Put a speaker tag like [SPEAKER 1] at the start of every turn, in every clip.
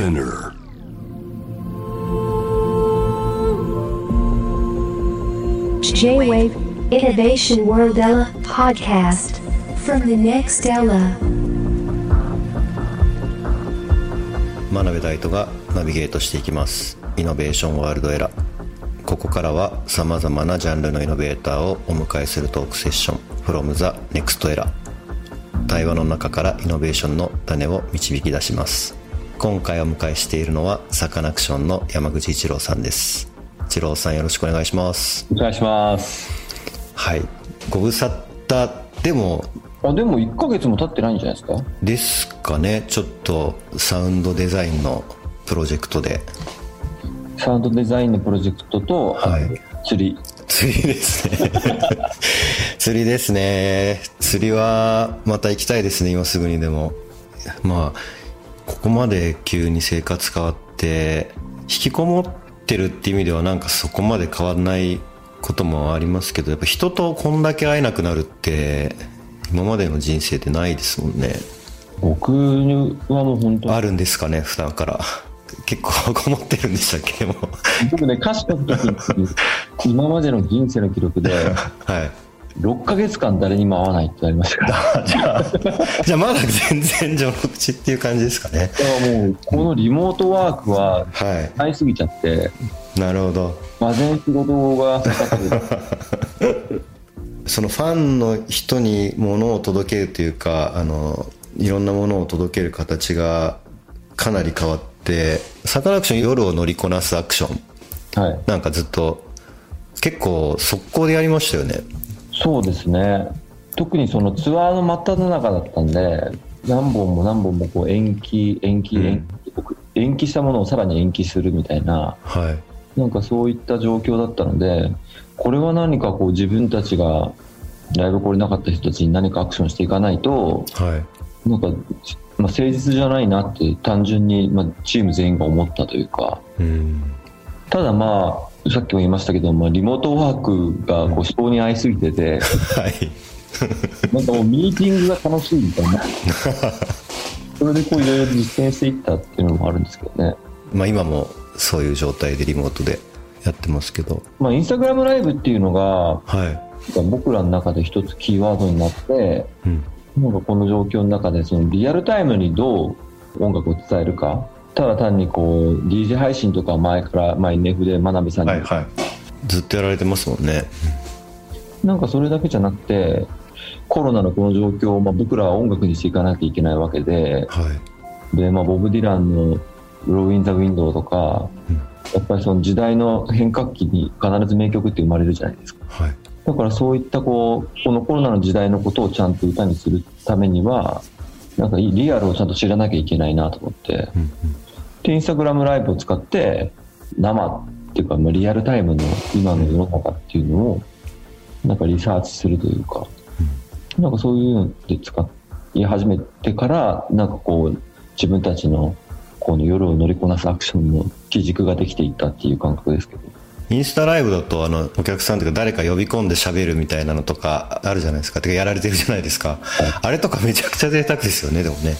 [SPEAKER 1] Spinner.
[SPEAKER 2] J-Wave Innovation World Ella podcast from the next Ella.
[SPEAKER 3] 真鍋大斗がナビゲートしていきます。イノベーションワールドエラーここからはさまざまなジャンルのイノベーターをお迎えするトークセッション。From the next era 対話の中からイノベーションの種を導き出します今回お迎えしているのはサカナクションの山口一郎さんです。一郎さんよろしくお願いします。
[SPEAKER 4] お願いします。
[SPEAKER 3] はい。ご無沙汰でも
[SPEAKER 4] あでも1ヶ月も経ってないんじゃないですか？
[SPEAKER 3] ですかね。ちょっとサウンドデザインのプロジェクトで。
[SPEAKER 4] サウンドデザインのプロジェクトと、
[SPEAKER 3] はい。
[SPEAKER 4] 釣り。
[SPEAKER 3] 釣りですね。釣りですね。釣りはまた行きたいですね今すぐにでも。まあここまで急に生活変わって引きこもってるっていう意味ではなんかそこまで変わらないこともありますけどやっぱ人とこんだけ会えなくなるって今までの人生ってないですもんね。
[SPEAKER 4] 僕はもう本当
[SPEAKER 3] あるんですかね普段から。結構こもってるんでしたっけも。う
[SPEAKER 4] 僕ね歌詞書く時に今までの人生の記録で。
[SPEAKER 3] はい
[SPEAKER 4] 6ヶ月間誰にも会わないってなりましたから。
[SPEAKER 3] じゃあじゃあまだ全然序の口っていう感じですかね。
[SPEAKER 4] だからもうこのリモートワークは
[SPEAKER 3] はい。
[SPEAKER 4] 会いすぎちゃって。
[SPEAKER 3] なるほど。
[SPEAKER 4] がぜ仕事がかかってる
[SPEAKER 3] そのファンの人に物を届けるというかあのいろんなものを届ける形がかなり変わってサカナクション夜を乗りこなすアクション。
[SPEAKER 4] はい。
[SPEAKER 3] なんかずっと結構速攻でやりましたよね
[SPEAKER 4] そうですね。特にそのツアーの真っ只中だったんで何本も何本もこう延期延期
[SPEAKER 3] うん。
[SPEAKER 4] 延期、延期したものをさらに延期するみたいな
[SPEAKER 3] はい。
[SPEAKER 4] なんかそういった状況だったのでこれは何かこう自分たちがライブ来れなかった人たちに何かアクションしていかないと
[SPEAKER 3] はい。
[SPEAKER 4] なんか、まあ、誠実じゃないなって単純に、まあ、チーム全員が思ったというか。
[SPEAKER 3] うん。
[SPEAKER 4] ただまあさっきも言いましたけど、まあ、リモートワークがこう人に合いすぎてて、
[SPEAKER 3] はい
[SPEAKER 4] なんかもうミーティングが楽しいみたいな。それでこういろいろ実践していったっていうのもあるんですけどね。
[SPEAKER 3] まあ今もそういう状態でリモートでやってますけど
[SPEAKER 4] まあ、インスタグラムライブっていうのが、
[SPEAKER 3] はい
[SPEAKER 4] 僕らの中で一つキーワードになって、
[SPEAKER 3] うん
[SPEAKER 4] なんかこの状況の中でそのリアルタイムにどう音楽を伝えるか。ただ単にこう DJ 配信とか前から、まあ、NF で真鍋さんに、
[SPEAKER 3] はいずっとやられてますもんね。
[SPEAKER 4] なんかそれだけじゃなくてコロナのこの状況を、まあ、僕らは音楽にしていかなきゃいけないわけで
[SPEAKER 3] はい。
[SPEAKER 4] で、まあ、ボブ・ディランの「 Blowin' in the Wind」とか、
[SPEAKER 3] うん。
[SPEAKER 4] やっぱりその時代の変革期に必ず名曲って生まれるじゃないですか。
[SPEAKER 3] はい。
[SPEAKER 4] だからそういったこうこのコロナの時代のことをちゃんと歌にするためにはなんかリアルをちゃんと知らなきゃいけないなと思って。
[SPEAKER 3] うんうん
[SPEAKER 4] でインスタグラムライブを使って生っていうか、まあ、リアルタイムの今の世の中っていうのをなんかリサーチするというか、なんかそういうので使い始めてからなんかこう自分たちのこの夜を乗りこなすアクションの基軸ができていったっていう感覚ですけど。
[SPEAKER 3] インスタライブだとあのお客さんというか誰か呼び込んで喋るみたいなのとかあるじゃないですか。てかやられてるじゃないですか。あれとかめちゃくちゃ贅沢ですよねでもね。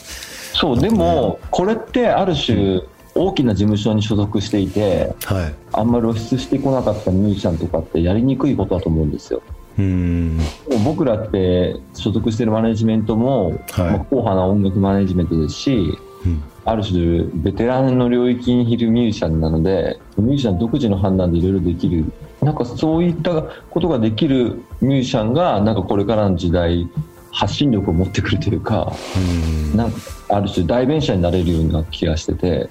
[SPEAKER 4] そうでもこれってある種大きな事務所に所属していて
[SPEAKER 3] はい。
[SPEAKER 4] あんまり露出してこなかったミュージシャンとかってやりにくいことだと思うんですよ。
[SPEAKER 3] うーん。
[SPEAKER 4] 僕らって所属してるマネジメントも、
[SPEAKER 3] はい。
[SPEAKER 4] まあ、硬派な音楽マネジメントですし
[SPEAKER 3] うん
[SPEAKER 4] ある種ベテランの領域にいるミュージシャンなのでミュージシャン独自の判断でいろいろできる。なんかそういったことができるミュージシャンがなんかこれからの時代発信力を持ってくるというか
[SPEAKER 3] うん。
[SPEAKER 4] なんかある種代弁者になれるような気がしてて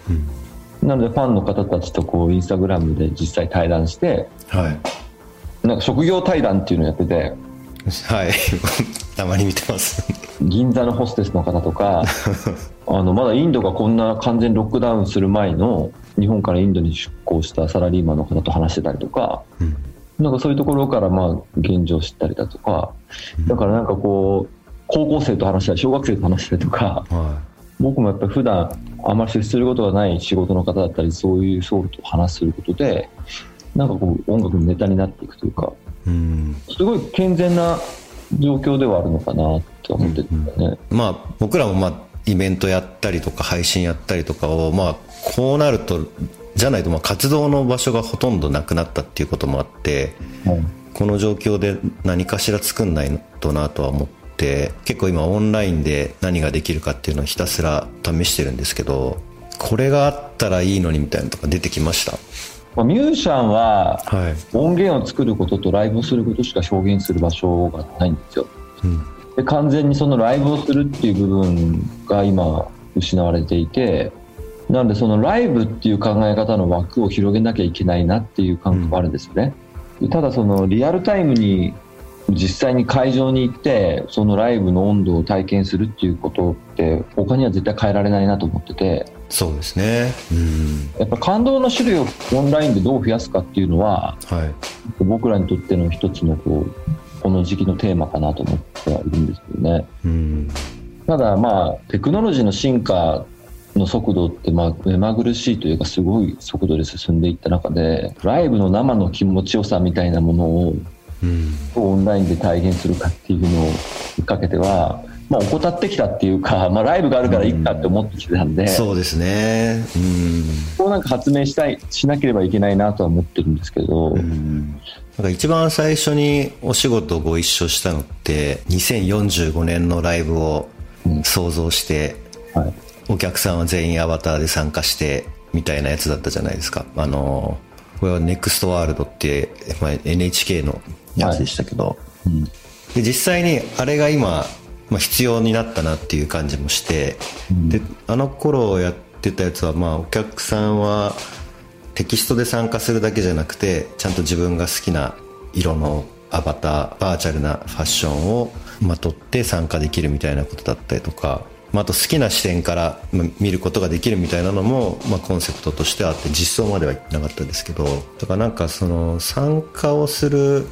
[SPEAKER 3] うん。
[SPEAKER 4] なのでファンの方たちとこうインスタグラムで実際対談して
[SPEAKER 3] はい。
[SPEAKER 4] なんか職業対談っていうのをやってて
[SPEAKER 3] はい。たまに見てます。
[SPEAKER 4] 銀座のホステスの方とか あのまだインドがこんな完全ロックダウンする前の日本からインドに出向したサラリーマンの方と話してたりとか
[SPEAKER 3] うん。
[SPEAKER 4] なんかそういうところからまあ現状を知ったりだとかだからなんかこう高校生と話したり小学生と話したりとか
[SPEAKER 3] は
[SPEAKER 4] 僕もやっぱり普段あまり接することがない仕事の方だったりそういう層と話することでなんかこう音楽のネタになっていくというか
[SPEAKER 3] いうん。
[SPEAKER 4] すごい健全な状況ではあるのかなって思ってるんだよね。
[SPEAKER 3] まあ僕らもまあイベントやったりとか配信やったりとかをまあこうなるとじゃないとまあ活動の場所がほとんどなくなったっていうこともあって、
[SPEAKER 4] はい。
[SPEAKER 3] この状況で何かしら作んないとなとは思って結構今オンラインで何ができるかっていうのをひたすら試してるんですけどこれがあったらいいのにみたいなのとか出てきました？
[SPEAKER 4] まあ、ミュージシャンは
[SPEAKER 3] はい、
[SPEAKER 4] 音源を作ることとライブをすることしか表現する場所がないんですよ。
[SPEAKER 3] うん
[SPEAKER 4] で完全にそのライブをするっていう部分が今失われていてなのでそのライブっていう考え方の枠を広げなきゃいけないなっていう感覚があるんですよね、でただそのリアルタイムに実際に会場に行ってそのライブの温度を体験するっていうことって他には絶対変えられないなと思ってて。
[SPEAKER 3] そうですね。うん。
[SPEAKER 4] やっぱ感動の種類をオンラインでどう増やすかっていうのは
[SPEAKER 3] はい。
[SPEAKER 4] 僕らにとっての一つのこうこの時期のテーマかなと思ってはいるんですけどね。
[SPEAKER 3] うん。
[SPEAKER 4] ただまあテクノロジーの進化の速度ってまあ目まぐるしいというかすごい速度で進んでいった中でライブの生の気持ちよさみたいなものをオンラインで体現するかっていうのをかけては、まあ、怠ってきたっていうか、まあ、ライブがあるからいいかって思ってきてたんで、
[SPEAKER 3] そうですね。うん。
[SPEAKER 4] こうなんか発明したいしなければいけないなとは思ってるんですけど、
[SPEAKER 3] うんなんか一番最初にお仕事ご一緒したのって2045年のライブを想像して、
[SPEAKER 4] はい。
[SPEAKER 3] お客さんは全員アバターで参加してみたいなやつだったじゃないですか。あのこれは NEXT ワールドって、まあ、NHK のやつでしたけど、
[SPEAKER 4] うん。
[SPEAKER 3] で実際にあれが今、まあ、必要になったなっていう感じもして、であの頃やってたやつは、まあ、お客さんはテキストで参加するだけじゃなくてちゃんと自分が好きな色のアバターバーチャルなファッションをまとって参加できるみたいなことだったりとか、まあ、あと好きな視点から見ることができるみたいなのも、まあ、コンセプトとしてあって実装までは行ってなかったですけどだからなんかその参加をする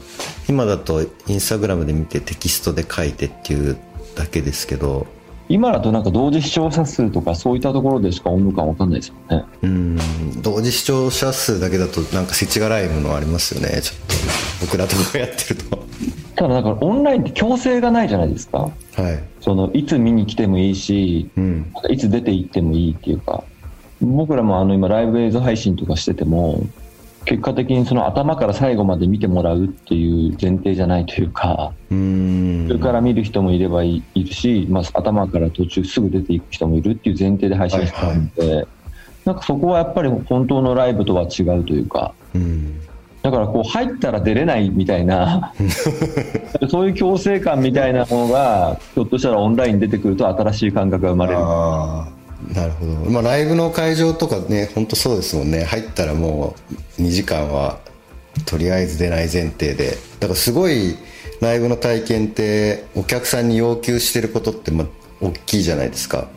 [SPEAKER 3] 今だとインスタグラムで見てテキストで書いてっていうだけですけど
[SPEAKER 4] 今だとなんか同時視聴者数とかそういったところでしか温度感わかんないですよね。
[SPEAKER 3] うん。同時視聴者数だけだとなんか世知辛いものありますよねちょっと僕らとかやってると。
[SPEAKER 4] ただだからオンラインって強制がないじゃないですか。
[SPEAKER 3] はい。
[SPEAKER 4] そのいつ見に来てもいいし、
[SPEAKER 3] うん。
[SPEAKER 4] いつ出て行ってもいいっていうか、僕らもあの今ライブ映像配信とかしてても、結果的にその頭から最後まで見てもらうっていう前提じゃないというか、
[SPEAKER 3] うん。
[SPEAKER 4] それから見る人もいればいいるし、まあ、頭から途中すぐ出ていく人もいるっていう前提で配信してたので、なんかそこはやっぱり本当のライブとは違うというか、
[SPEAKER 3] うん。
[SPEAKER 4] だからこう入ったら出れないみたいな そういう強制感みたいなものがひょっとしたらオンラインに出てくると新しい感覚が生まれる
[SPEAKER 3] なるほど、まあ、ライブの会場とかね本当そうですもんね。入ったらもう2時間はとりあえず出ない前提で。だからすごいライブの体験ってお客さんに要求してることってまあ大きいじゃないですか、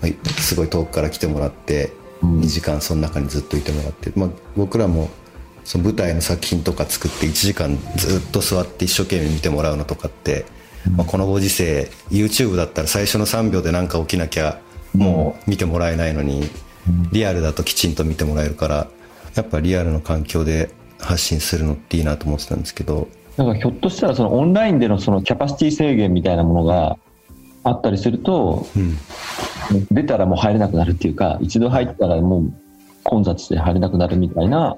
[SPEAKER 3] はい、すごい遠くから来てもらって
[SPEAKER 4] うん。
[SPEAKER 3] 2時間その中にずっといてもらって、まあ、僕らもその舞台の作品とか作って1時間ずっと座って一生懸命見てもらうのとかって、まあ、このご時世 YouTube だったら最初の3秒で何か起きなきゃもう見てもらえないのにリアルだときちんと見てもらえるからやっぱリアルの環境で発信するのっていいなと思ってたんですけど。
[SPEAKER 4] だからひょっとしたらそのオンラインでのそのキャパシティ制限みたいなものがあったりすると
[SPEAKER 3] うん。
[SPEAKER 4] 出たらもう入れなくなるっていうか一度入ったらもう混雑で入れなくなるみたいな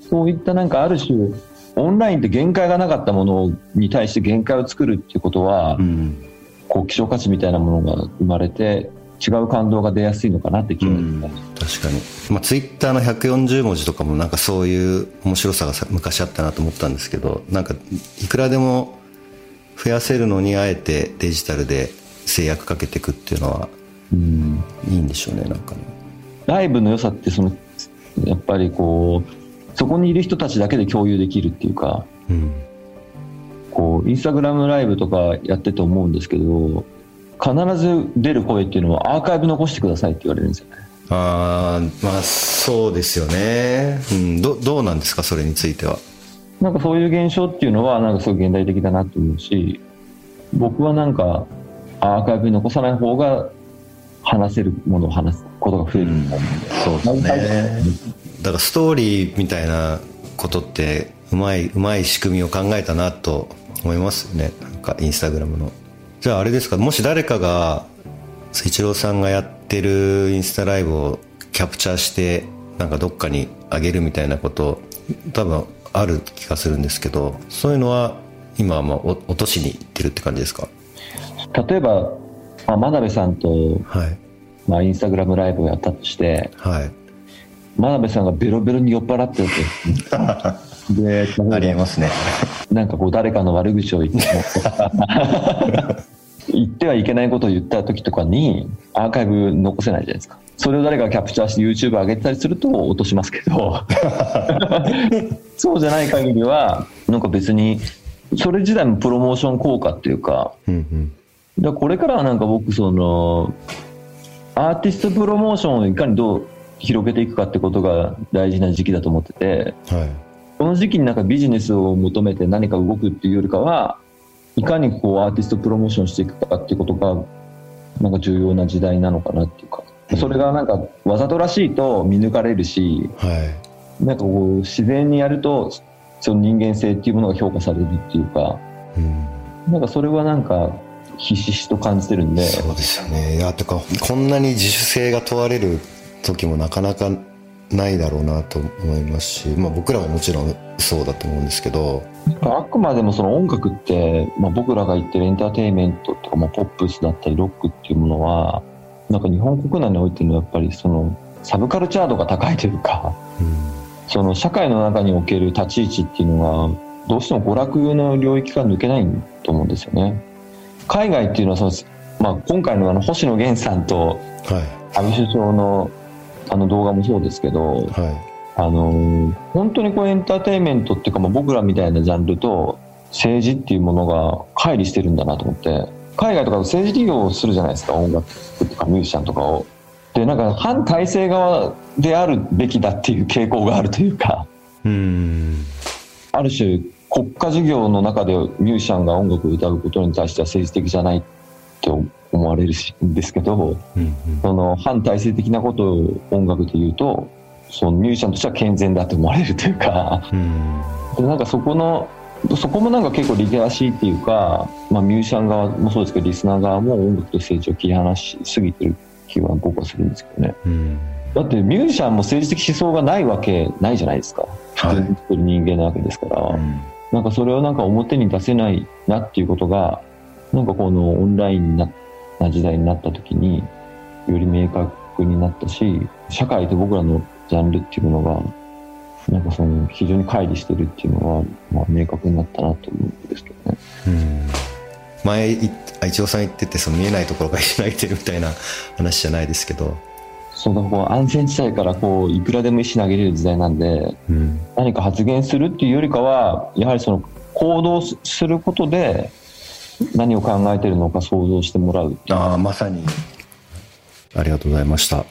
[SPEAKER 4] そういったなんかある種オンラインって限界がなかったものに対して限界を作るっていうことは、
[SPEAKER 3] うん。
[SPEAKER 4] こう希少価値みたいなものが生まれて違う感動が出やすいのかなって気がします、
[SPEAKER 3] 確かに、まあ、ツイッターの140文字とかもなんかそういう面白さがさ昔あったなと思ったんですけどなんかいくらでも増やせるのにあえてデジタルで制約かけていくっていうのは
[SPEAKER 4] うん。
[SPEAKER 3] いいんでしょうねなんかね。
[SPEAKER 4] ライブの良さってそのやっぱりこうそこにいる人たちだけで共有できるっていうか
[SPEAKER 3] うん。
[SPEAKER 4] こうインスタグラムライブとかやってて思うんですけど必ず出る声っていうのはアーカイブ残してくださいって言われるんですよね。
[SPEAKER 3] あーまあそうですよね、うん、どどうなんですかそれについては？
[SPEAKER 4] なんかそういう現象っていうのはなんかすごい現代的だなと思うし僕はなんかアーカイブに残さない方が話せるものを話すことが増えるうん。で、
[SPEAKER 3] そう
[SPEAKER 4] です
[SPEAKER 3] ね。だからストーリーみたいなことってうまいうまい仕組みを考えたなと思いますよね。なんかインスタグラムのじゃああれですかもし誰かが一郎さんがやってるインスタライブをキャプチャーしてなんかどっかにあげるみたいなこと多分ある気がするんですけどそういうのは今はまあお落としにいってるって感じですか？
[SPEAKER 4] 例えば、まあ、真鍋さんと、
[SPEAKER 3] はい。
[SPEAKER 4] まあ、インスタグラムライブをやったとして
[SPEAKER 3] はい。
[SPEAKER 4] 真鍋さんがベロベロに酔っ払ってると。で
[SPEAKER 3] ありえますね。
[SPEAKER 4] なんかこう誰かの悪口を言って言 ってはいけないことを言った時とかにアーカイブ残せないじゃないですか。それを誰かがキャプチャーして YouTube 上げてたりすると落としますけど。そうじゃない限りはなんか別にそれ自体もプロモーション効果っていうか。
[SPEAKER 3] うんうん。
[SPEAKER 4] だからこれからはなんか僕そのアーティストプロモーションをいかにどう広げていくかってことが大事な時期だと思ってて。
[SPEAKER 3] はい。
[SPEAKER 4] この時期になんかビジネスを求めて何か動くっていうよりかはいかにこうアーティストプロモーションしていくかっていうことがなんか重要な時代なのかなっていうか。それがなんかわざとらしいと見抜かれるし
[SPEAKER 3] はい。
[SPEAKER 4] なんかこう自然にやるとその人間性っていうものが評価されるっていうか
[SPEAKER 3] うん。
[SPEAKER 4] なんかそれはなんかひしひしと感じてるんで。
[SPEAKER 3] そうですよね。いやてかこんなに自主性が問われる時もなかなかないだろうなと思いますし、まあ、僕らももちろんそうだと思うんですけど
[SPEAKER 4] あくまでもその音楽って、まあ、僕らが言ってるエンターテインメントとか、まあ、ポップスだったりロックっていうものはなんか日本国内においてのやっぱりそのサブカルチャー度が高いというかその社会の中における立ち位置っていうのがどうしても娯楽の領域から抜けないと思うんですよね。海外っていうのはその、まあ、今回のあの星野源さんと
[SPEAKER 3] はい
[SPEAKER 4] 安倍首相のあの動画もそうですけど、
[SPEAKER 3] は
[SPEAKER 4] あのー本当にこうエンターテインメントっていうか、まあ、僕らみたいなジャンルと政治っていうものが乖離してるんだなと思って海外とか政治利用をするじゃないですか音楽とかミュージシャンとかを。でなんか反体制側であるべきだっていう傾向があるというか
[SPEAKER 3] いうん
[SPEAKER 4] ある種国家事業の中でミュージシャンが音楽を歌うことに対しては政治的じゃないって思われるんですけど
[SPEAKER 3] うん
[SPEAKER 4] その反体制的なことを音楽で言うとそのミュージシャンとしては健全だと思われるというか。
[SPEAKER 3] うん。
[SPEAKER 4] でなんかそこのそこもなんか結構リテラシーっていうか、まあ、ミュージシャン側もそうですけどリスナー側も音楽と政治を切り離しすぎてる気は僕はするんですけどね。
[SPEAKER 3] うん。
[SPEAKER 4] だってミュージシャンも政治的思想がないわけないじゃないですか。普通に生きてる人間なわけですから、
[SPEAKER 3] うん。
[SPEAKER 4] なんかそれをなんか表に出せないなっていうことがなんかこのオンラインなな時代になった時により明確になったし社会と僕らのジャンルっていうものがなんかその非常に乖離してるっていうのは、まあ、明確になったなと思うんですけどね。
[SPEAKER 3] うん。前一応さん言っててその見えないところが石投げてるみたいな話じゃないですけど、
[SPEAKER 4] そのこう安全地帯からこういくらでも石投げれる時代なんで
[SPEAKER 3] うん。
[SPEAKER 4] 何か発言するっていうよりかはやはりその行動することで何を考えてるのか想像してもらう
[SPEAKER 3] ああまさに。ありがとうございました。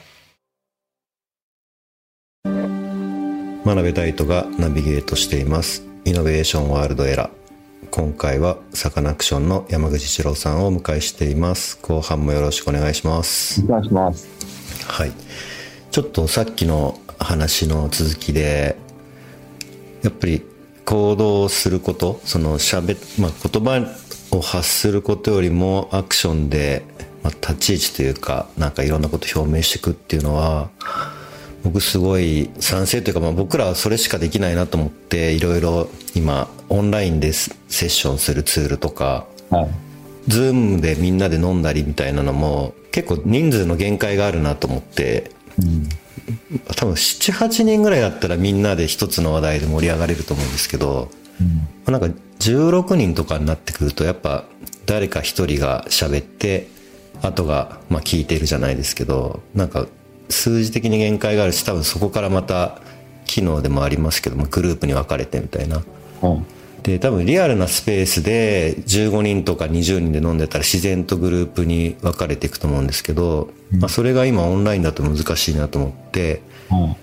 [SPEAKER 3] 真鍋大斗がナビゲートしています。イノベーションワールドエラー。今回はサカナクションの山口一郎さんをお迎えしています。後半もよろしくお願いします。
[SPEAKER 4] お願いします。
[SPEAKER 3] はい。ちょっとさっきの話の続きでやっぱり行動することそのしゃべ、まあ、言葉を発することよりもアクションで、まあ、立ち位置というかなんかいろんなことを表明していくっていうのは僕すごい賛成というか、まあ、僕らはそれしかできないなと思っていろいろ今オンラインでセッションするツールとか
[SPEAKER 4] はい。
[SPEAKER 3] ズームでみんなで飲んだりみたいなのも結構人数の限界があるなと思って
[SPEAKER 4] うん。
[SPEAKER 3] 多分78人ぐらいだったらみんなで一つの話題で盛り上がれると思うんですけどなんか16人とかになってくるとやっぱ誰か一人が喋ってあとがまあ聞いてるじゃないですけどなんか数字的に限界があるし多分そこからまた機能でもありますけどもグループに分かれてみたいな
[SPEAKER 4] はい。
[SPEAKER 3] で多分リアルなスペースで15人とか20人で飲んでたら自然とグループに分かれていくと思うんですけど、まあ、それが今オンラインだと難しいなと思って
[SPEAKER 4] はい。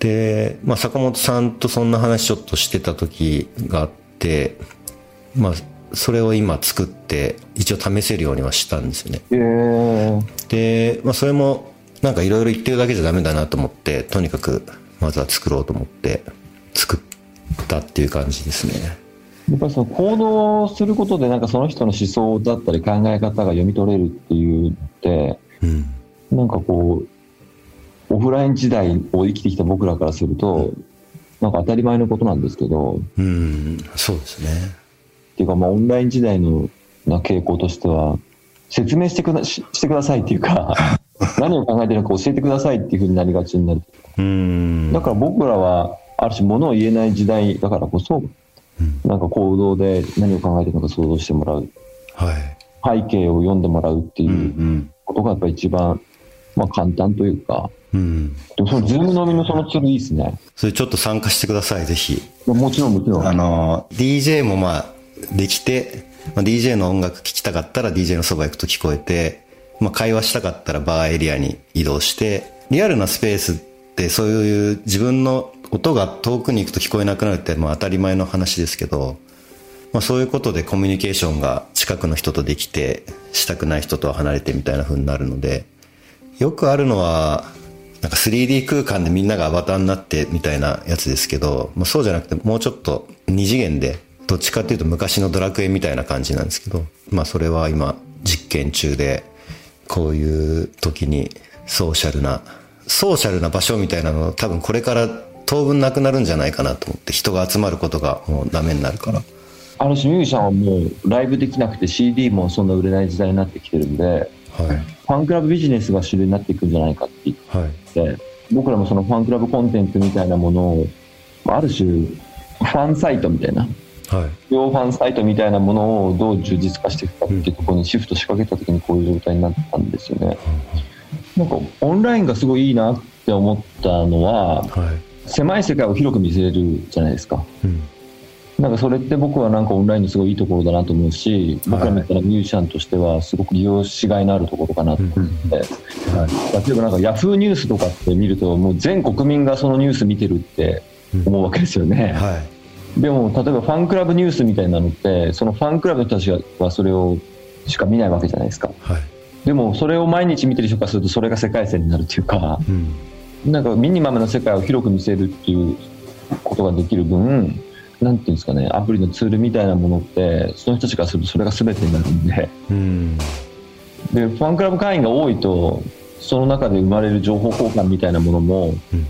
[SPEAKER 3] で、まあ、坂本さんとそんな話ちょっとしてた時があって、まあ、それを今作って一応試せるようにはしたんですよね。
[SPEAKER 4] えー、
[SPEAKER 3] で、まあ、それもなんかいろいろ言ってるだけじゃダメだなと思ってとにかくまずは作ろうと思って作ったっていう感じですね。
[SPEAKER 4] やっぱりその行動することでなんかその人の思想だったり考え方が読み取れるっていうのって
[SPEAKER 3] うん。
[SPEAKER 4] なんかこうオフライン時代を生きてきた僕らからするとなんか当たり前のことなんですけど
[SPEAKER 3] うんそうですね。
[SPEAKER 4] っていうかまあオンライン時代のな傾向としては説明してくだししてくださいっていうか 何を考えてるのか教えてくださいっていうふうになりがちになる。
[SPEAKER 3] うん。
[SPEAKER 4] だから僕らはある種物を言えない時代だからこそなんか行動で何を考えてるのか想像してもらう。
[SPEAKER 3] はい。
[SPEAKER 4] 背景を読んでもらうっていうんことがやっぱり一番、まあ、簡単というか
[SPEAKER 3] うん
[SPEAKER 4] でもそのズーム飲みのそのツールいいですね。
[SPEAKER 3] それちょっと参加してくださいぜひ。
[SPEAKER 4] もちろんもちろん。
[SPEAKER 3] あの DJ もまあできて、まあ、DJ の音楽聴きたかったら DJ のそば行くと聞こえて、まあ、会話したかったらバーエリアに移動してリアルなスペースってそういう自分の音が遠くに行くと聞こえなくなるってまあ当たり前の話ですけど、まあ、そういうことでコミュニケーションが近くの人とできてしたくない人とは離れてみたいな風になるのでよくあるのはなんか 3D 空間でみんながアバターになってみたいなやつですけど、まあ、そうじゃなくてもうちょっと二次元でどっちかっていうと昔のドラクエみたいな感じなんですけど、まあそれは今実験中でこういう時にソーシャルなソーシャルな場所みたいなの多分これから当分なくなるんじゃないかなと思って人が集まることがもうダメになるから。
[SPEAKER 4] ある種ミュージシャンはもうライブできなくて CD もそんな売れない時代になってきてるんで
[SPEAKER 3] はい。
[SPEAKER 4] ファンクラブビジネスが主流になっていくんじゃないかって言
[SPEAKER 3] はい。
[SPEAKER 4] って僕らもそのファンクラブコンテンツみたいなものをある種ファンサイトみたいな。
[SPEAKER 3] はい。
[SPEAKER 4] 両ファンサイトみたいなものをどう充実化していくかっていうところにシフト仕掛けた時にこういう状態になったんですよね。なんかオンラインがすごいいいなって思ったのは
[SPEAKER 3] はい。
[SPEAKER 4] 狭い世界を広く見せれるじゃないですか。
[SPEAKER 3] うん
[SPEAKER 4] なんかそれって僕はなんかオンラインのすごいいいところだなと思うし、僕らみたいなミュージシャンとしてはすごく利用しがいのあるところかなと思って、はい、例えばなんかヤフーニュースとかって見るともう全国民がそのニュース見てるって思うわけですよね。
[SPEAKER 3] はい。
[SPEAKER 4] でも例えばファンクラブニュースみたいなのってそのファンクラブの人たちはそれをしか見ないわけじゃないですか。
[SPEAKER 3] はい。
[SPEAKER 4] でもそれを毎日見てる人からするとそれが世界線になるっていうか
[SPEAKER 3] うん。
[SPEAKER 4] なんかミニマムな世界を広く見せるっていうことができる分なんていうんですかねアプリのツールみたいなものってその人たちからするとそれが全てになるんで。
[SPEAKER 3] うん。
[SPEAKER 4] でファンクラブ会員が多いとその中で生まれる情報交換みたいなものも、
[SPEAKER 3] うん。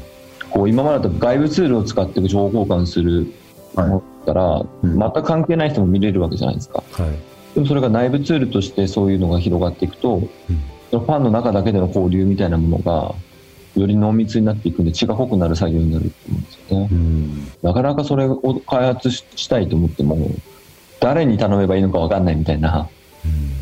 [SPEAKER 4] こう今までだと外部ツールを使って情報交換するものだから、
[SPEAKER 3] うん。
[SPEAKER 4] 全く関係ない人も見れるわけじゃないですか。
[SPEAKER 3] はい。
[SPEAKER 4] でもそれが内部ツールとしてそういうのが広がっていくと、そのファンの中だけでの交流みたいなものがより濃密になっていくんで血が濃くなる作業になると思うんですよね、
[SPEAKER 3] うん。
[SPEAKER 4] なかなかそれを開発ししたいと思っても誰に頼めばいいのか分かんないみたいな。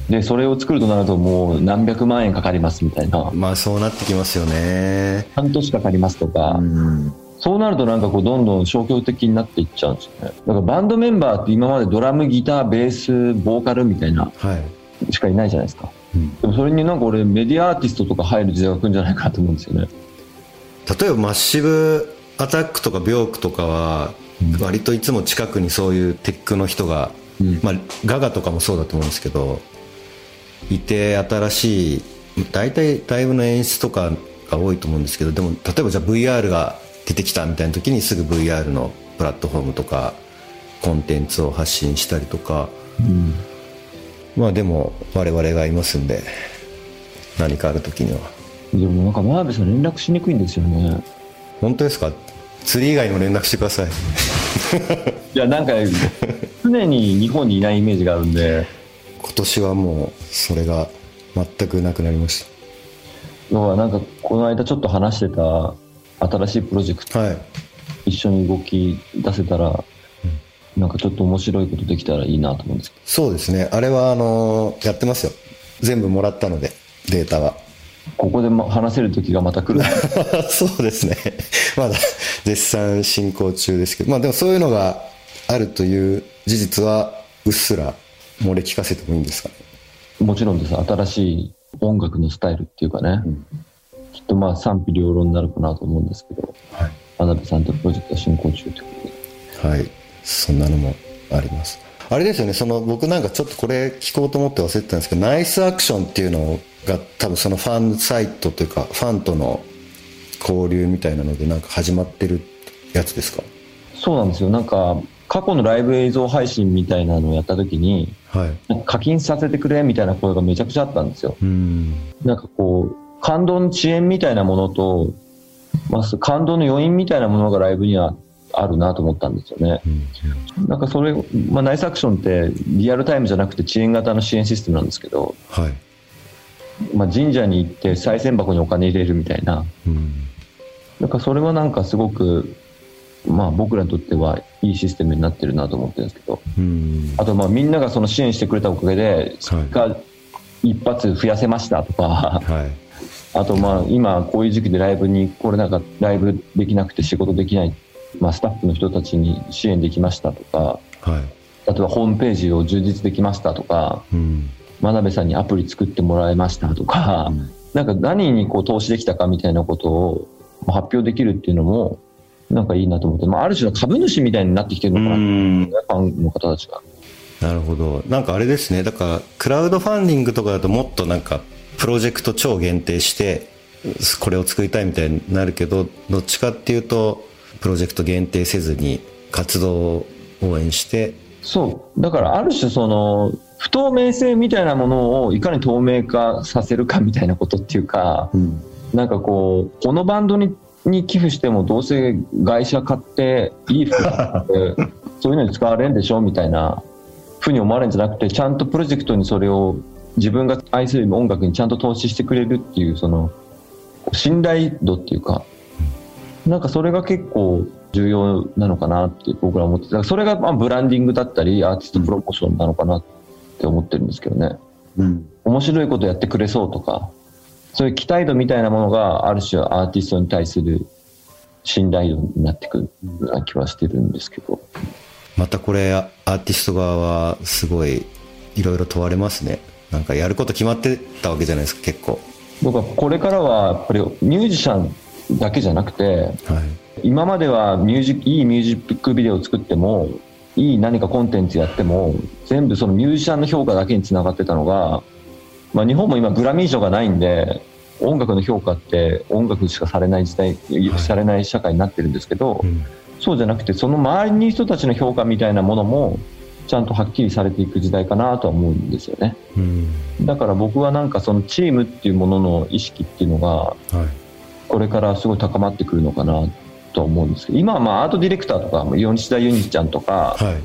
[SPEAKER 4] でそれを作るとなるともう何百万円かかりますみたいな。
[SPEAKER 3] まあそうなってきますよね。
[SPEAKER 4] 半年かかりますとか、
[SPEAKER 3] うん。
[SPEAKER 4] そうなるとなんかこうどんどん消極的になっていっちゃうんですよね。だからバンドメンバーって今までドラムギターベースボーカルみたいな
[SPEAKER 3] はい。
[SPEAKER 4] しかいないじゃないですか
[SPEAKER 3] うん。
[SPEAKER 4] でもそれになんか俺メディアアーティストとか入る時代が来るんじゃないかなと思うんですよね。
[SPEAKER 3] 例えばマッシブアタックとかビョークとかは
[SPEAKER 4] うん。
[SPEAKER 3] 割といつも近くにそういうテックの人が、
[SPEAKER 4] うん。
[SPEAKER 3] まあ、ガガとかもそうだと思うんですけどいて新しい大体ライブの演出とかが多いと思うんですけどでも例えばじゃあ VR が出てきたみたいな時にすぐ VR のプラットフォームとかコンテンツを発信したりとか
[SPEAKER 4] うん
[SPEAKER 3] まあでも我々がいますんで何かある時には。
[SPEAKER 4] でもなんか真鍋さん連絡しにくいんですよね。
[SPEAKER 3] 本当ですか？釣り以外にも連絡してください。
[SPEAKER 4] いやなんか常に日本にいないイメージがあるんで。
[SPEAKER 3] 今年はもうそれが全くなくなりまし
[SPEAKER 4] 要はなんかこの間ちょっと話してた新しいプロジェクト
[SPEAKER 3] たはい。
[SPEAKER 4] 一緒に動き出せたら、なんかちょっと面白いことできたらいいなと思うんですけ
[SPEAKER 3] そうですね。あれはあのやってますよ。全部もらったのでデータは。
[SPEAKER 4] どここでも話せる時がまた来る。
[SPEAKER 3] そうですね。まだ絶賛進行中ですけど。まあでもそういうのがあるという事実はうっすら漏れ聞かせてもいいんですかね。
[SPEAKER 4] もちろんです。新しい音楽のスタイルっていうかね、きっとまあ賛否両論になるかなと思うんですけど。
[SPEAKER 3] はい、
[SPEAKER 4] 真鍋さんとプロジェクトは進行中ということで。
[SPEAKER 3] はい、そんなのもあります。あれですよね。その僕なんかちょっとこれ聞こうと思って忘れてたんですけどナイスアクションっていうのが多分そのファンサイトというかファンとの交流みたいなのでなんか始まってるやつですか？
[SPEAKER 4] そうなんですよ。なんか過去のライブ映像配信みたいなのをやった時に
[SPEAKER 3] はい。
[SPEAKER 4] 課金させてくれみたいな声がめちゃくちゃあったんですよ。
[SPEAKER 3] うん。
[SPEAKER 4] なんかこう感動の遅延みたいなものと、まあ、感動の余韻みたいなものがライブにはあるなと思ったんですよね。
[SPEAKER 3] うん。
[SPEAKER 4] なんかそれ、まあ、ナイスアクションってリアルタイムじゃなくて遅延型の支援システムなんですけど、
[SPEAKER 3] はい。
[SPEAKER 4] まあ、神社に行って賽銭箱にお金入れるみたいな。
[SPEAKER 3] うん。
[SPEAKER 4] なんかそれはなんかすごく、まあ、僕らにとってはいいシステムになってるなと思ってるんですけど。
[SPEAKER 3] うん。
[SPEAKER 4] あとまあみんながその支援してくれたおかげでスピーカー一発増やせましたとか、
[SPEAKER 3] はい。
[SPEAKER 4] あとまあ今こういう時期でライブに来れなかライブできなくて仕事できない、まあ、スタッフの人たちに支援できましたとか
[SPEAKER 3] はい。
[SPEAKER 4] 例えばホームページを充実できましたとか
[SPEAKER 3] うん。
[SPEAKER 4] 真鍋さんにアプリ作ってもらいましたとか、
[SPEAKER 3] うん。
[SPEAKER 4] なんか何にこう投資できたかみたいなことを発表できるっていうのもなんかいいなと思って、まあ、ある種の株主みたいになってきてるのかな、
[SPEAKER 3] うん。
[SPEAKER 4] ファンの方たちが。
[SPEAKER 3] なるほど。なんかあれですね。だからクラウドファンディングとかだともっとなんかプロジェクト超限定してこれを作りたいみたいになるけどどっちかっていうとプロジェクト限定せずに活動を応援して
[SPEAKER 4] そう。だから、ある種、その、不透明性みたいなものをいかに透明化させるかみたいなことっていうか、なんかこう、このバンドにに寄付してもどうせ外車買っていい服買って そういうのに使われるんでしょみたいなふうに思われるんじゃなくてちゃんとプロジェクトにそれを自分が愛する音楽にちゃんと投資してくれるっていうその信頼度っていうかなんかそれが結構重要なのかなって僕らは思っててそれがまあブランディングだったりアーティストプロモーションなのかなって思ってるんですけどね。
[SPEAKER 3] うん。
[SPEAKER 4] 面白いことやってくれそうとかそういう期待度みたいなものがある種アーティストに対する信頼度になってくるような気はしてるんですけど。
[SPEAKER 3] またこれアーティスト側はすごいいろいろ問われますね。なんかやること決まってたわけじゃないですか結構。
[SPEAKER 4] 僕はこれからはやっぱりミュージシャンだけじゃなくて
[SPEAKER 3] はい。
[SPEAKER 4] 今まではミュージいいミュージックビデオを作ってもいい何かコンテンツやっても全部そのミュージシャンの評価だけにつながってたのが、まあ、日本も今グラミー賞がないんで音楽の評価って音楽しかされない時代、
[SPEAKER 3] い。
[SPEAKER 4] されない社会になってるんですけど、
[SPEAKER 3] うん。
[SPEAKER 4] そうじゃなくてその周りに人たちの評価みたいなものもちゃんとはっきりされていく時代かなとは思うんですよね。
[SPEAKER 3] うん。
[SPEAKER 4] だから僕はなんかそのチームっていうものの意識っていうのが
[SPEAKER 3] はい
[SPEAKER 4] これからすごい高まってくるのかなとは思うんですけど今はまあアートディレクターとか米田ユニちゃんとか
[SPEAKER 3] はい。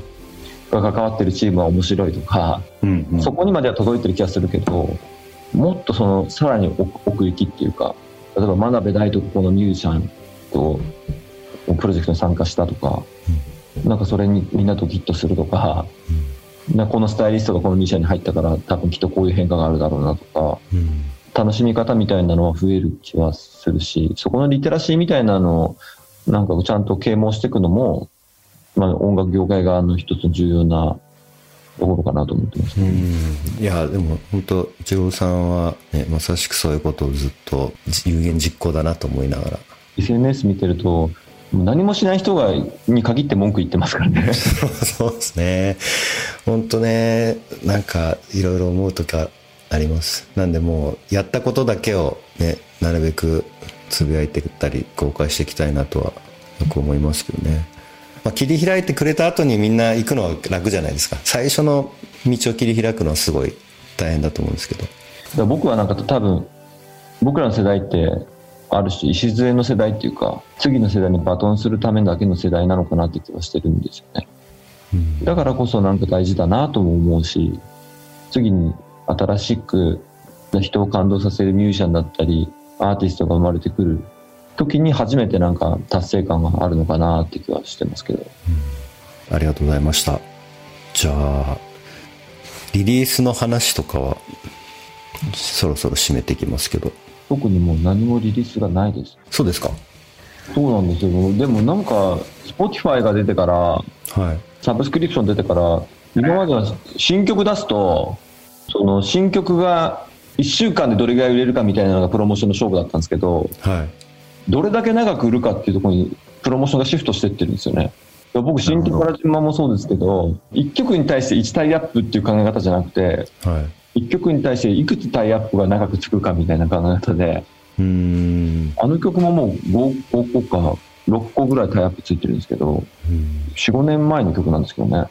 [SPEAKER 4] が関わってるチームは面白いとか、
[SPEAKER 3] うんうん。
[SPEAKER 4] そこにまでは届いてる気がするけどもっとそのさらに奥奥行きっていうか例えば真鍋大とこのミュージシャンとプロジェクトに参加したとか、なんかそれにみんなとギットするとか、なこのスタイリストがこのミュージシャンに入ったから多分きっとこういう変化があるだろうなとか
[SPEAKER 3] うん
[SPEAKER 4] 楽しみ方みたいなのは増える気はするしそこのリテラシーみたいなのをなんかちゃんと啓蒙していくのも、まあ、音楽業界側の一つの重要なところかなと思ってます、
[SPEAKER 3] うん。いやでも本当一郎さんは、ね、まさしくそういうことをずっと有言実行だなと思いながら。
[SPEAKER 4] SNS 見てると何もしない人がに限って文句言ってますからね。
[SPEAKER 3] そうですね。本当ねなんかいろいろ思う時はあります。なんでもうやったことだけをねなるべくつぶやいていったり公開していきたいなとはよく思いますけどね、まあ、切り開いてくれた後にみんな行くのは楽じゃないですか。最初の道を切り開くのはすごい大変だと思うんですけど。
[SPEAKER 4] 僕はなんか多分僕らの世代ってある種礎の世代っていうか次の世代にバトンするためだけの世代なのかなって気はしてるんですよね。
[SPEAKER 3] うん。
[SPEAKER 4] だからこそなんか大事だなとも思うし次に新しく人を感動させるミュージシャンだったりアーティストが生まれてくる時に初めてなんか達成感があるのかなって気はしてますけど。
[SPEAKER 3] ありがとうございました。じゃあリリースの話とかはそろそろ締めていきますけど。
[SPEAKER 4] 特にもう何もリリースがないです。
[SPEAKER 3] そうですか。
[SPEAKER 4] そうなんですよ。でもなんか Spotify が出てから
[SPEAKER 3] はい。
[SPEAKER 4] サブスクリプション出てから今までは新曲出すとその新曲が1週間でどれぐらい売れるかみたいなのがプロモーションの勝負だったんですけど
[SPEAKER 3] はい。
[SPEAKER 4] どれだけ長く売るかっていうところにプロモーションがシフトしてってるんですよね。僕新曲から順番もそうですけど1曲に対して1タイアップっていう考え方じゃなくて
[SPEAKER 3] はい。
[SPEAKER 4] 1曲に対していくつタイアップが長くつくかみたいな考え方で
[SPEAKER 3] うーん。
[SPEAKER 4] あの曲ももう 5, 5個か6個ぐらいタイアップついてるんですけど、
[SPEAKER 3] うん。
[SPEAKER 4] 4、5年前の曲なんですけどね。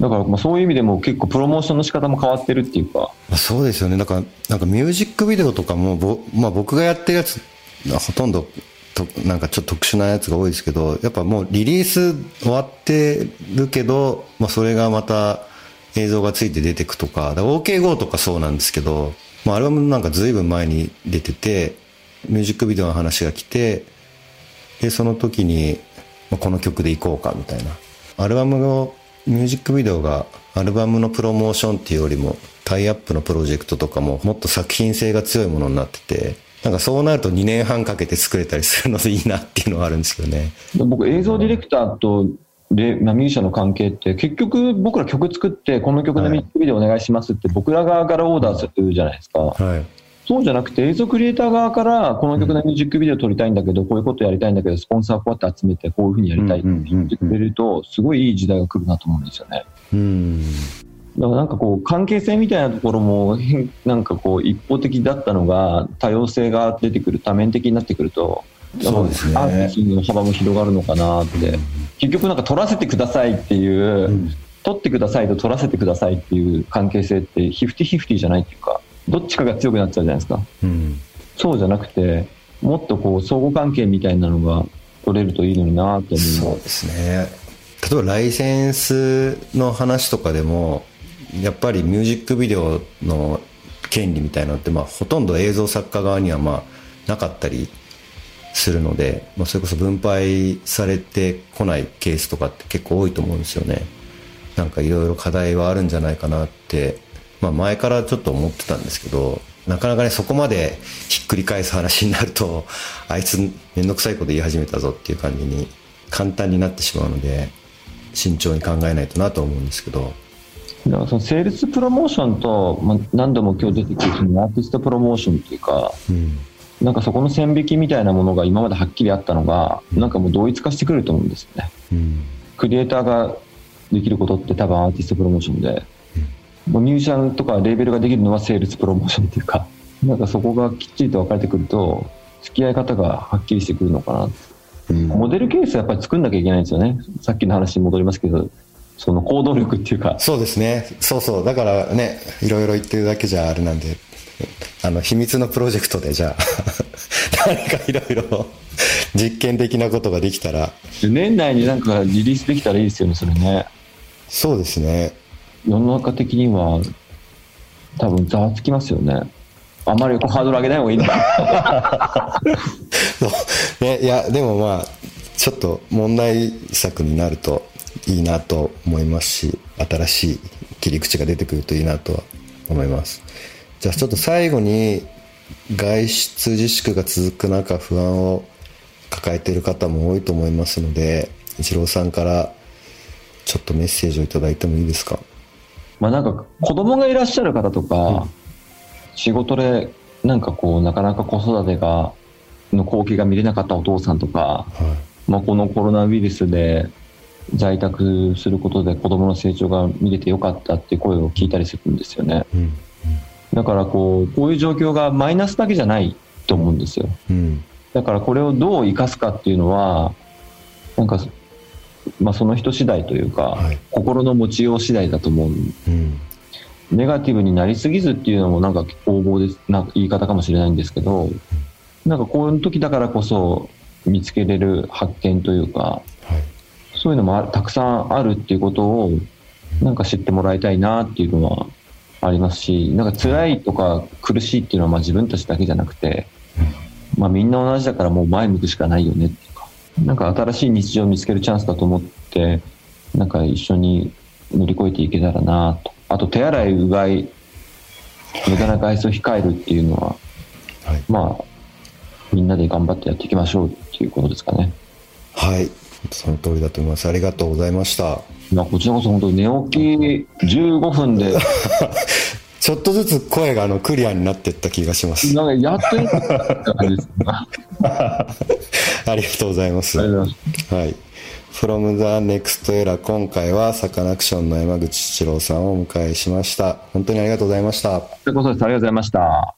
[SPEAKER 4] だからまあそういう意味でも結構プロモーションの仕方も変わってるっていうか、
[SPEAKER 3] そうですよね。だから、なんかミュージックビデオとかも、ぼまあ僕がやってるやつ、ほとんどと、なんかちょっと特殊なやつが多いですけど、やっぱもうリリース終わってるけど、まあそれがまた映像がついて出てくとか、か OKGO とかそうなんですけど、まあアルバムなんか随分前に出てて、ミュージックビデオの話が来て、で、その時に、まあこの曲で行こうかみたいな。アルバムのミュージックビデオがアルバムのプロモーションっていうよりもタイアップのプロジェクトとかももっと作品性が強いものになってて、なんかそうなると2年半かけて作れたりするのでいいなっていうのはあるんですけどね。
[SPEAKER 4] 僕映像ディレクターとで、まあ、ミュージシャンの関係って結局僕ら曲作ってこの曲のミュージックビデオお願いしますって僕ら側からオーダーするじゃないですか。
[SPEAKER 3] はい。
[SPEAKER 4] そうじゃなくて映像クリエイター側からこの曲のミュージックビデオ撮りたいんだけど、こういうことやりたいんだけどスポンサーこうやって集めてこういうふうにやりたいって言ってくれるとすごいいい時代が来るなと思うんですよね。
[SPEAKER 3] うん。
[SPEAKER 4] だからなんかこう関係性みたいなところも変なんかこう一方的だったのが多様性が出てくる多面的になってくると
[SPEAKER 3] そうですね。
[SPEAKER 4] アーティストの幅も広がるのかなって、結局なんか取らせてくださいっていう、
[SPEAKER 3] ん。
[SPEAKER 4] 取ってくださいと取らせてくださいっていう関係性ってヒフティヒフティじゃないっていうかどっちかが強くなっちゃうじゃないですか
[SPEAKER 3] うん。
[SPEAKER 4] そうじゃなくてもっとこう相互関係みたいなのが取れるといいのになって思う
[SPEAKER 3] そうですね。例えばライセンスの話とかでも、やっぱりミュージックビデオの権利みたいなのって、まあ、ほとんど映像作家側にはまあなかったりするので、まあ、それこそ分配されてこないケースとかって結構多いと思うんですよね。なんかいろいろ課題はあるんじゃないかなって、まあ前からちょっと思ってたんですけど、なかなかね、そこまでひっくり返す話になると、あいつめんどくさいこと言い始めたぞっていう感じに簡単になってしまうので、慎重に考えないとなと思うんですけど、
[SPEAKER 4] だからそのセールスプロモーションと、まあ、何度も今日出てくるそのアーティストプロモーションっていうか
[SPEAKER 3] うん。
[SPEAKER 4] なんかそこの線引きみたいなものが今まではっきりあったのがなんかもう同一化してくると思うんですよね
[SPEAKER 3] うん。
[SPEAKER 4] クリエイターができることって多分アーティストプロモーションで、ミュージシャンとかレーベルができるのはセールスプロモーションっていうか なんかそこがきっちりと分かれてくると付き合い方がはっきりしてくるのかな
[SPEAKER 3] うん
[SPEAKER 4] モデルケースはやっぱり作んなきゃいけないんですよねさっきの話に戻りますけどその行動力っていうか
[SPEAKER 3] そうですね。そうそう。だからね、いろいろ言ってるだけじゃあれなんで、あの、秘密のプロジェクトでじゃあ、何かいろいろ実験的なことができたら、
[SPEAKER 4] 年内になんかリリースできたらいいですよねそれね
[SPEAKER 3] そうですね。
[SPEAKER 4] 世の中的には多分ざわつきますよね。あんまりこうハードル上げない方がいいのか。
[SPEAKER 3] ね、いや、でもまあ、ちょっと問題作になるといいなと思いますし、新しい切り口が出てくるといいなとは思います。じゃあちょっと最後に、外出自粛が続く中、不安を抱えている方も多いと思いますので、一郎さんからちょっとメッセージをいただいてもいいですか？
[SPEAKER 4] まあなんか子供がいらっしゃる方とか、仕事でなんかこうなかなか子育てがの光景が見れなかったお父さんとか、
[SPEAKER 3] は
[SPEAKER 4] まあ、このコロナウイルスで在宅することで子供の成長が見れてよかったっていう声を聞いたりするんですよね
[SPEAKER 3] い。うん。
[SPEAKER 4] だからこうこういう状況がマイナスだけじゃないと思うんですよ
[SPEAKER 3] うん。
[SPEAKER 4] だからこれをどう生かすかっていうのはなんか、まあ、その人次第というか、
[SPEAKER 3] はい
[SPEAKER 4] 心の持ちよう次第だと思う
[SPEAKER 3] うん。
[SPEAKER 4] ネガティブになりすぎずっていうのもなんか横暴ですな言い方かもしれないんですけどなんかこういう時だからこそ見つけれる発見というか
[SPEAKER 3] はい。
[SPEAKER 4] そういうのもあたくさんあるっていうことをなんか知ってもらいたいなっていうのはありますしなんか辛いとか苦しいっていうのはまあ自分たちだけじゃなくて、まあ、みんな同じだからもう前向くしかないよねっていうかなんか新しい日常を見つけるチャンスだと思ってなんか一緒に乗り越えていけたらなとあと手洗いうがい無駄な外出を控えるっていうのは
[SPEAKER 3] はい。
[SPEAKER 4] まあみんなで頑張ってやっていきましょうっていうことですかね。
[SPEAKER 3] はい。その通りだと思います。ありがとうございました。
[SPEAKER 4] まあ、こちらこそ本当寝起き15分で
[SPEAKER 3] ちょっとずつ声があのクリアになっていった気がします。
[SPEAKER 4] なんかやっといいって感じです。あ
[SPEAKER 3] ありがとうございます。
[SPEAKER 4] りがとう
[SPEAKER 3] は
[SPEAKER 4] ございます。
[SPEAKER 3] い。from the next era 今回はサカナクションの山口七郎さんをお迎えしました。本当にありがとうございました。
[SPEAKER 4] ということです。ありがとうございました。